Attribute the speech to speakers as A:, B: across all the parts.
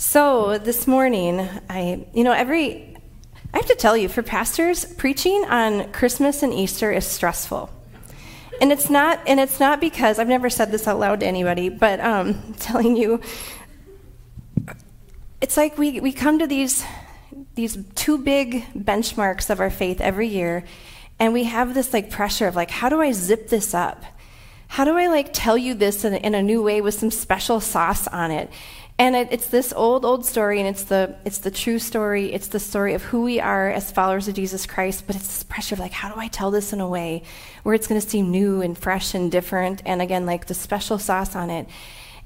A: So this morning, I, you know, every, I have to tell you, for pastors, preaching on Christmas and Easter is stressful. And it's not, and it's not because, I've never said this out loud to anybody, but um, telling you, it's like we, we come to these, these two big benchmarks of our faith every year, and we have this like pressure of like, how do I zip this up? How do I like tell you this in, in a new way with some special sauce on it? And it, it's this old, old story, and it's the, it's the true story. It's the story of who we are as followers of Jesus Christ, but it's this pressure of like, how do I tell this in a way where it's going to seem new and fresh and different? And again, like the special sauce on it.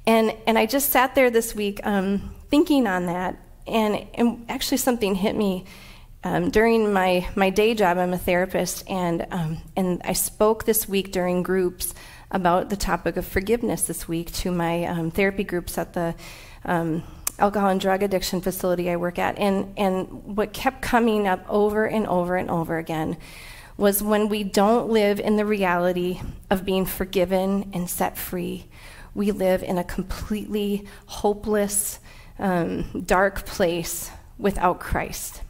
A: And, and I just sat there this week um, thinking on that, and, and actually something hit me. Um, during my, my day job, I'm a therapist, and, um, and I spoke this week during groups about the topic of forgiveness this week to my um, therapy groups at the um, alcohol and drug addiction facility I work at. And, and what kept coming up over and over and over again was when we don't live in the reality of being forgiven and set free, we live in a completely hopeless, um, dark place without Christ.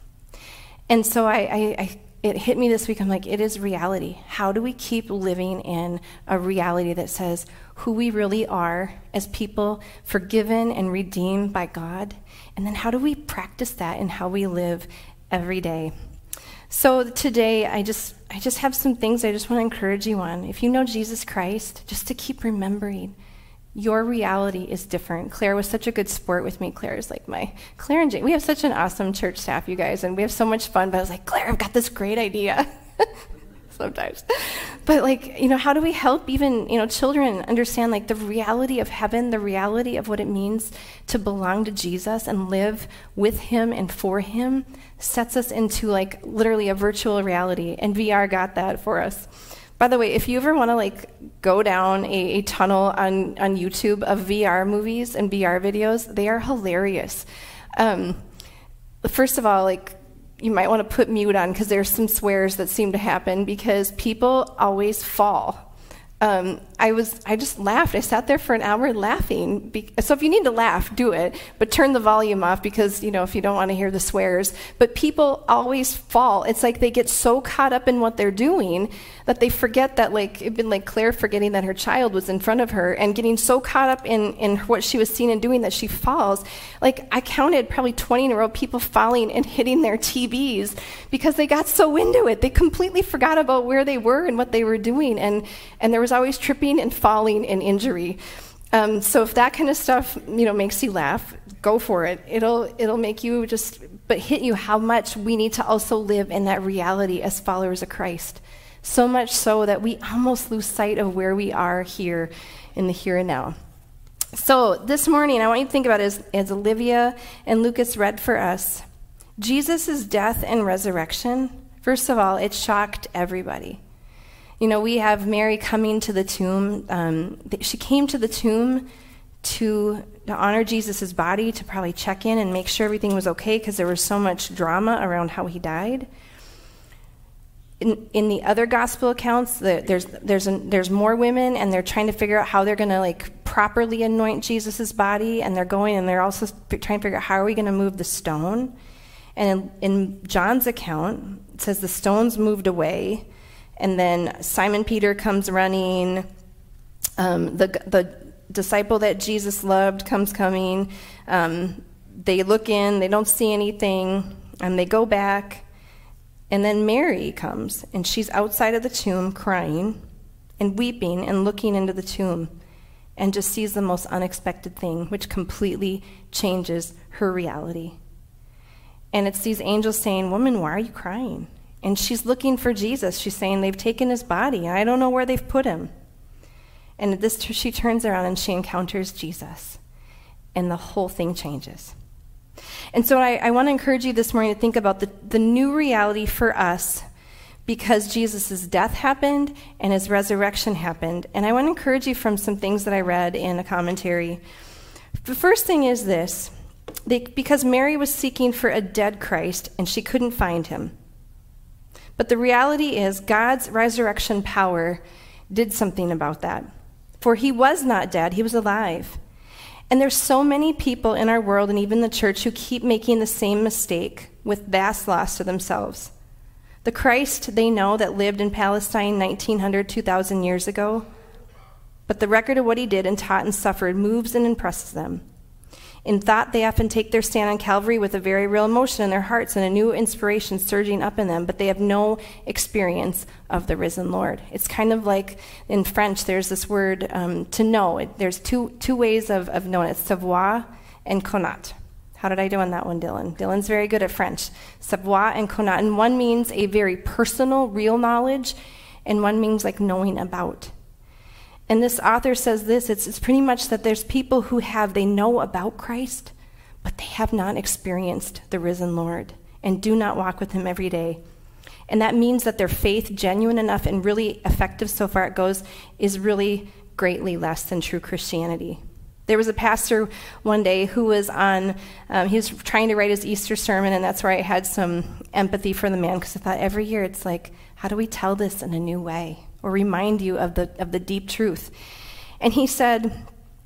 A: And so I, I, I it hit me this week. I'm like, it is reality. How do we keep living in a reality that says who we really are as people forgiven and redeemed by God? And then how do we practice that in how we live every day? So today, I just I just have some things I just want to encourage you on. If you know Jesus Christ, just to keep remembering your reality is different. Claire was such a good sport with me. Claire is like my Claire and Jane. We have such an awesome church staff, you guys, and we have so much fun. But I was like, Claire, I've got this great idea. Sometimes, but like you know, how do we help even you know children understand like the reality of heaven, the reality of what it means to belong to Jesus and live with Him and for Him sets us into like literally a virtual reality, and VR got that for us. By the way, if you ever want to like go down a, a, tunnel on, on YouTube of VR movies and VR videos, they are hilarious. Um, first of all, like you might want to put mute on because there's some swears that seem to happen because people always fall um, I was I just laughed. I sat there for an hour laughing. So if you need to laugh, do it, but turn the volume off because you know if you don't want to hear the swears. But people always fall. It's like they get so caught up in what they're doing that they forget that like it'd been like Claire forgetting that her child was in front of her and getting so caught up in in what she was seeing and doing that she falls. Like I counted probably 20 in a row people falling and hitting their TVs because they got so into it. They completely forgot about where they were and what they were doing and and there was always tripping and falling and injury. Um, so if that kind of stuff, you know, makes you laugh, go for it. It'll it'll make you just but hit you how much we need to also live in that reality as followers of Christ. So much so that we almost lose sight of where we are here in the here and now. So this morning, I want you to think about as, as Olivia and Lucas read for us. Jesus' death and resurrection, first of all, it shocked everybody. You know, we have Mary coming to the tomb. Um, she came to the tomb to, to honor Jesus' body, to probably check in and make sure everything was okay because there was so much drama around how he died. In, in the other gospel accounts, the, there's, there's, an, there's more women, and they're trying to figure out how they're going to like properly anoint Jesus' body, and they're going and they're also trying to figure out how are we going to move the stone. And in, in John's account, it says the stones moved away, and then Simon Peter comes running. Um, the, the disciple that Jesus loved comes coming. Um, they look in, they don't see anything, and they go back. And then Mary comes, and she's outside of the tomb crying and weeping and looking into the tomb and just sees the most unexpected thing, which completely changes her reality. And it's these angels saying, Woman, why are you crying? And she's looking for Jesus. She's saying, They've taken his body. I don't know where they've put him. And this, she turns around and she encounters Jesus. And the whole thing changes. And so I, I want to encourage you this morning to think about the, the new reality for us because Jesus' death happened and his resurrection happened. And I want to encourage you from some things that I read in a commentary. The first thing is this they, because Mary was seeking for a dead Christ and she couldn't find him. But the reality is, God's resurrection power did something about that. For he was not dead, he was alive. And there's so many people in our world and even the church who keep making the same mistake with vast loss to themselves. The Christ they know that lived in Palestine 1900, 2000 years ago, but the record of what he did and taught and suffered moves and impresses them. In thought, they often take their stand on Calvary with a very real emotion in their hearts and a new inspiration surging up in them, but they have no experience of the risen Lord. It's kind of like in French, there's this word um, to know. There's two, two ways of, of knowing it savoir and connaître. How did I do on that one, Dylan? Dylan's very good at French. Savoir and connaître. And one means a very personal, real knowledge, and one means like knowing about. And this author says this it's, it's pretty much that there's people who have, they know about Christ, but they have not experienced the risen Lord and do not walk with him every day. And that means that their faith, genuine enough and really effective so far it goes, is really greatly less than true Christianity. There was a pastor one day who was on, um, he was trying to write his Easter sermon, and that's where I had some empathy for the man because I thought every year it's like, how do we tell this in a new way? Or remind you of the, of the deep truth. And he said,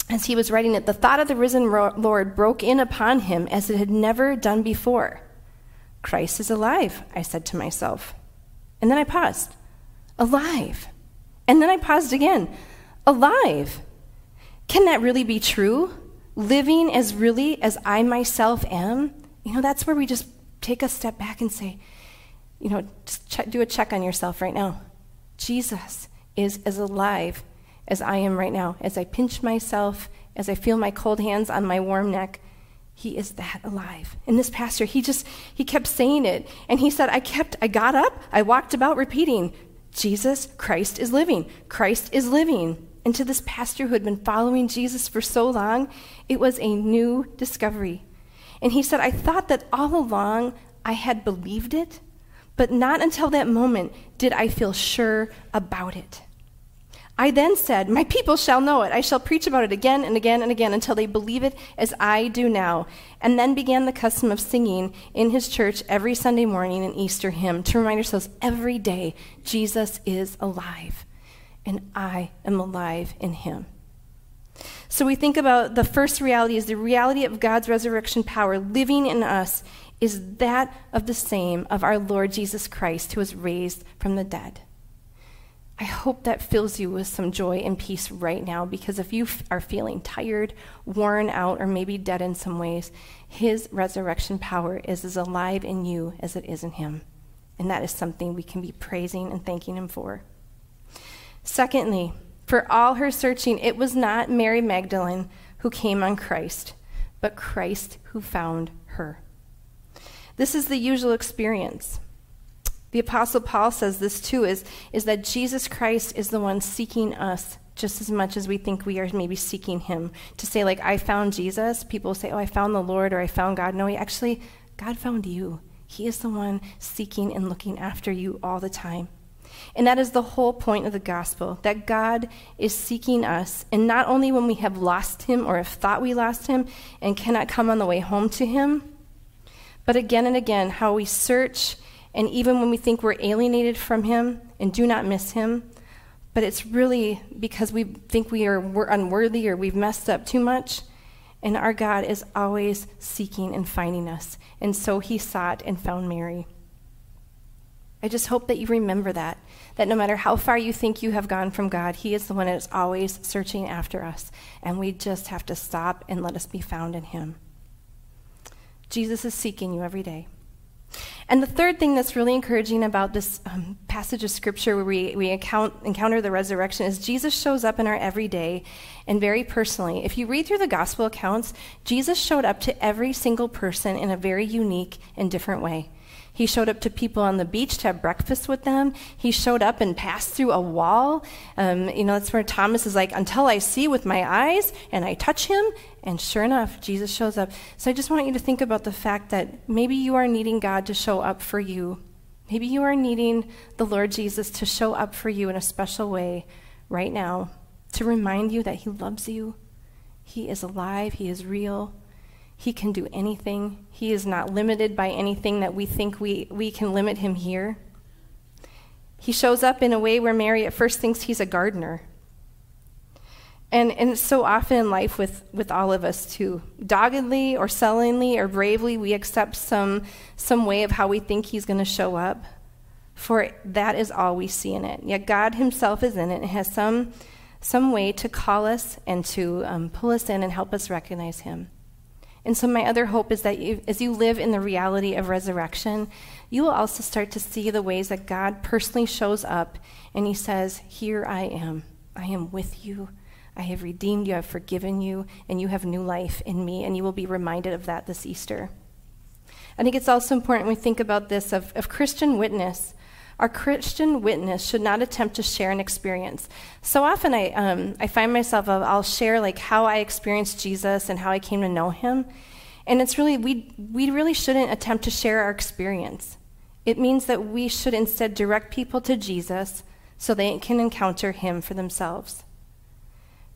A: as he was writing it, the thought of the risen Lord broke in upon him as it had never done before. Christ is alive, I said to myself. And then I paused. Alive. And then I paused again. Alive. Can that really be true? Living as really as I myself am? You know, that's where we just take a step back and say, you know, just check, do a check on yourself right now. Jesus is as alive as I am right now. As I pinch myself, as I feel my cold hands on my warm neck, he is that alive. And this pastor, he just, he kept saying it. And he said, I kept, I got up, I walked about repeating, Jesus Christ is living. Christ is living. And to this pastor who had been following Jesus for so long, it was a new discovery. And he said, I thought that all along I had believed it, but not until that moment did I feel sure about it. I then said, My people shall know it. I shall preach about it again and again and again until they believe it as I do now. And then began the custom of singing in his church every Sunday morning an Easter hymn to remind ourselves every day Jesus is alive, and I am alive in him. So we think about the first reality is the reality of God's resurrection power living in us is that of the same of our Lord Jesus Christ, who was raised from the dead. I hope that fills you with some joy and peace right now because if you f- are feeling tired, worn out, or maybe dead in some ways, his resurrection power is as alive in you as it is in him. And that is something we can be praising and thanking him for. Secondly, for all her searching, it was not Mary Magdalene who came on Christ, but Christ who found her. This is the usual experience. The Apostle Paul says this too is, is that Jesus Christ is the one seeking us just as much as we think we are maybe seeking him. To say, like, I found Jesus, people say, oh, I found the Lord or I found God. No, he actually, God found you. He is the one seeking and looking after you all the time. And that is the whole point of the gospel that God is seeking us, and not only when we have lost him or have thought we lost him and cannot come on the way home to him, but again and again, how we search, and even when we think we're alienated from Him and do not miss Him, but it's really because we think we are unworthy or we've messed up too much. And our God is always seeking and finding us. And so He sought and found Mary. I just hope that you remember that, that no matter how far you think you have gone from God, He is the one that is always searching after us. And we just have to stop and let us be found in Him. Jesus is seeking you every day. And the third thing that's really encouraging about this um, passage of scripture where we, we account, encounter the resurrection is Jesus shows up in our everyday and very personally. If you read through the gospel accounts, Jesus showed up to every single person in a very unique and different way. He showed up to people on the beach to have breakfast with them. He showed up and passed through a wall. Um, you know, that's where Thomas is like, until I see with my eyes and I touch him. And sure enough, Jesus shows up. So I just want you to think about the fact that maybe you are needing God to show up for you. Maybe you are needing the Lord Jesus to show up for you in a special way right now to remind you that He loves you. He is alive, He is real. He can do anything. He is not limited by anything that we think we, we can limit him here. He shows up in a way where Mary at first thinks he's a gardener. And, and so often in life with, with all of us too, doggedly or sullenly or bravely, we accept some, some way of how we think he's going to show up. For that is all we see in it. Yet God himself is in it and has some, some way to call us and to um, pull us in and help us recognize him. And so, my other hope is that you, as you live in the reality of resurrection, you will also start to see the ways that God personally shows up and He says, Here I am. I am with you. I have redeemed you. I have forgiven you. And you have new life in me. And you will be reminded of that this Easter. I think it's also important we think about this of, of Christian witness. Our Christian witness should not attempt to share an experience. So often I, um, I find myself, of, I'll share like how I experienced Jesus and how I came to know him. And it's really, we, we really shouldn't attempt to share our experience. It means that we should instead direct people to Jesus so they can encounter him for themselves.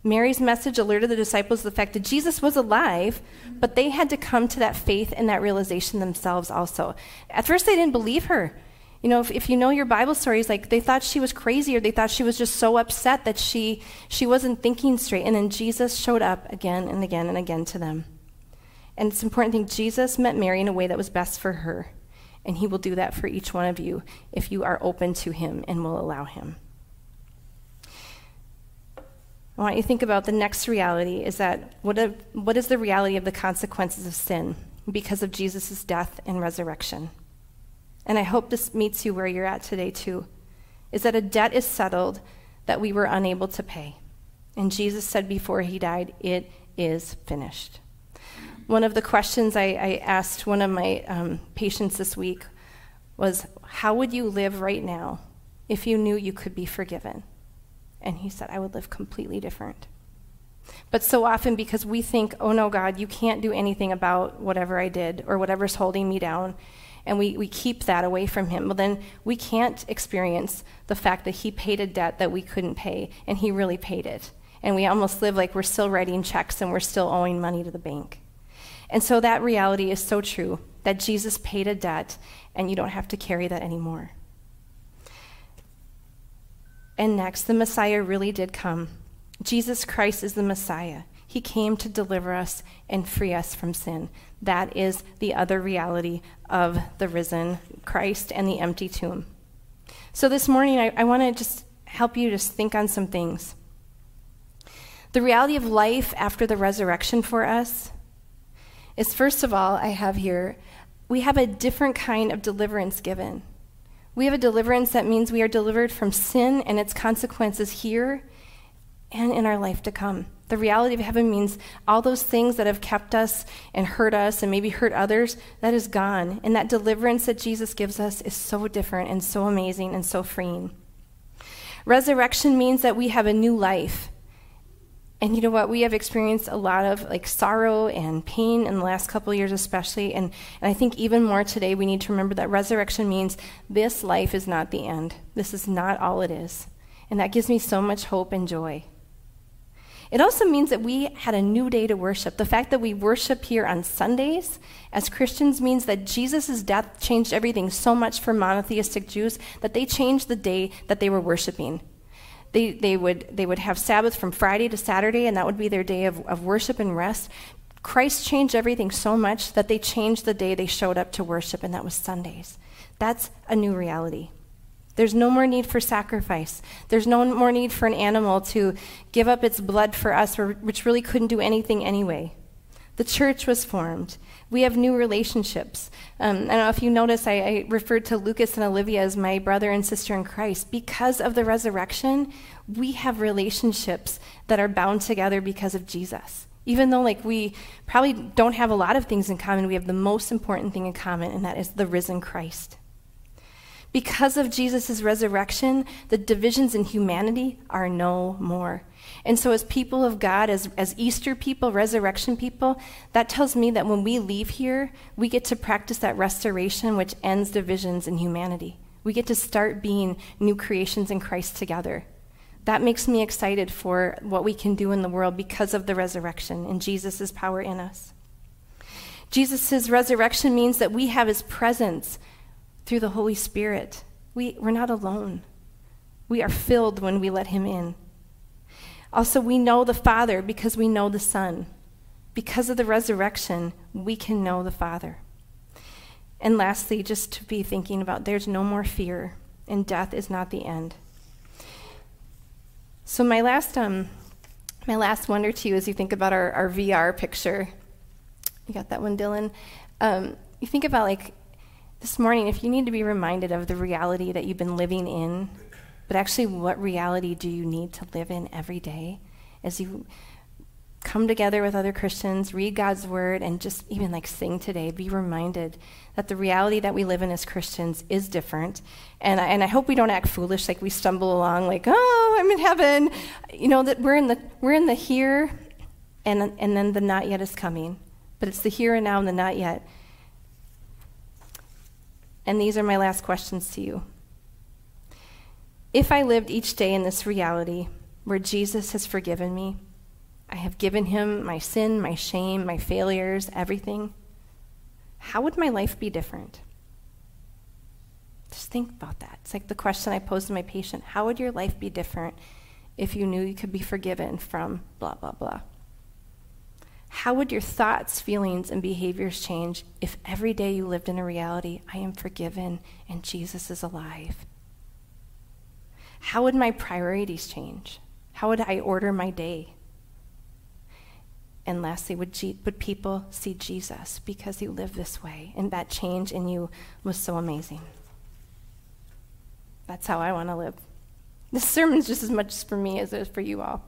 A: Mary's message alerted the disciples of the fact that Jesus was alive, but they had to come to that faith and that realization themselves also. At first, they didn't believe her. You know, if, if you know your Bible stories, like they thought she was crazy or they thought she was just so upset that she, she wasn't thinking straight. And then Jesus showed up again and again and again to them. And it's important to think Jesus met Mary in a way that was best for her. And he will do that for each one of you if you are open to him and will allow him. I want you to think about the next reality is that what, a, what is the reality of the consequences of sin because of Jesus' death and resurrection? And I hope this meets you where you're at today, too, is that a debt is settled that we were unable to pay. And Jesus said before he died, It is finished. One of the questions I, I asked one of my um, patients this week was, How would you live right now if you knew you could be forgiven? And he said, I would live completely different. But so often, because we think, oh no, God, you can't do anything about whatever I did or whatever's holding me down, and we, we keep that away from him, well, then we can't experience the fact that he paid a debt that we couldn't pay, and he really paid it. And we almost live like we're still writing checks and we're still owing money to the bank. And so that reality is so true that Jesus paid a debt and you don't have to carry that anymore. And next, the Messiah really did come. Jesus Christ is the Messiah. He came to deliver us and free us from sin. That is the other reality of the risen Christ and the empty tomb. So this morning, I, I want to just help you just think on some things. The reality of life after the resurrection for us is first of all, I have here, we have a different kind of deliverance given. We have a deliverance that means we are delivered from sin and its consequences here and in our life to come. The reality of heaven means all those things that have kept us and hurt us and maybe hurt others, that is gone. And that deliverance that Jesus gives us is so different and so amazing and so freeing. Resurrection means that we have a new life. And you know what? We have experienced a lot of like sorrow and pain in the last couple years, especially. And, and I think even more today, we need to remember that resurrection means this life is not the end. This is not all it is. And that gives me so much hope and joy. It also means that we had a new day to worship. The fact that we worship here on Sundays as Christians means that Jesus' death changed everything so much for monotheistic Jews that they changed the day that they were worshiping. They, they, would, they would have Sabbath from Friday to Saturday, and that would be their day of, of worship and rest. Christ changed everything so much that they changed the day they showed up to worship, and that was Sundays. That's a new reality. There's no more need for sacrifice. There's no more need for an animal to give up its blood for us, which really couldn't do anything anyway. The church was formed. We have new relationships. Um, I don't know if you notice, I, I referred to Lucas and Olivia as my brother and sister in Christ. Because of the resurrection, we have relationships that are bound together because of Jesus. Even though, like, we probably don't have a lot of things in common, we have the most important thing in common, and that is the risen Christ. Because of Jesus' resurrection, the divisions in humanity are no more. And so, as people of God, as, as Easter people, resurrection people, that tells me that when we leave here, we get to practice that restoration which ends divisions in humanity. We get to start being new creations in Christ together. That makes me excited for what we can do in the world because of the resurrection and Jesus' power in us. Jesus' resurrection means that we have his presence through the Holy Spirit. We, we're not alone. We are filled when we let Him in. Also, we know the Father because we know the Son. Because of the resurrection, we can know the Father. And lastly, just to be thinking about there's no more fear, and death is not the end. So my last um, my last wonder to you as you think about our, our VR picture. You got that one, Dylan? Um, you think about like this morning, if you need to be reminded of the reality that you've been living in, but actually, what reality do you need to live in every day as you come together with other Christians, read God's word, and just even like sing today, be reminded that the reality that we live in as Christians is different. And I, and I hope we don't act foolish, like we stumble along, like, oh, I'm in heaven. You know, that we're in the, we're in the here, and, and then the not yet is coming. But it's the here and now and the not yet. And these are my last questions to you. If I lived each day in this reality where Jesus has forgiven me, I have given him my sin, my shame, my failures, everything. How would my life be different? Just think about that. It's like the question I posed to my patient How would your life be different if you knew you could be forgiven from blah, blah, blah? How would your thoughts, feelings, and behaviors change if every day you lived in a reality, I am forgiven and Jesus is alive? How would my priorities change? How would I order my day? And lastly, would, G- would people see Jesus because you live this way? And that change in you was so amazing. That's how I want to live. This sermon's just as much for me as it is for you all.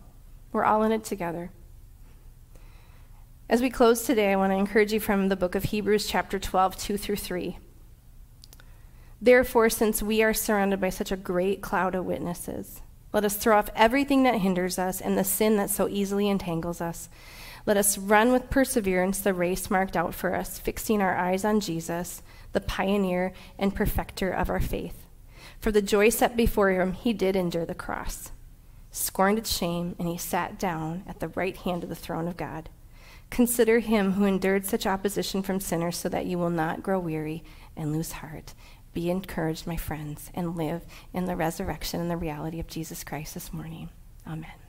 A: We're all in it together. As we close today, I want to encourage you from the book of Hebrews, chapter 12, 2 through 3. Therefore, since we are surrounded by such a great cloud of witnesses, let us throw off everything that hinders us and the sin that so easily entangles us let us run with perseverance the race marked out for us, fixing our eyes on Jesus, the pioneer and perfecter of our faith. For the joy set before him, he did endure the cross, scorned its shame, and he sat down at the right hand of the throne of God. Consider him who endured such opposition from sinners so that you will not grow weary and lose heart. Be encouraged, my friends, and live in the resurrection and the reality of Jesus Christ this morning. Amen.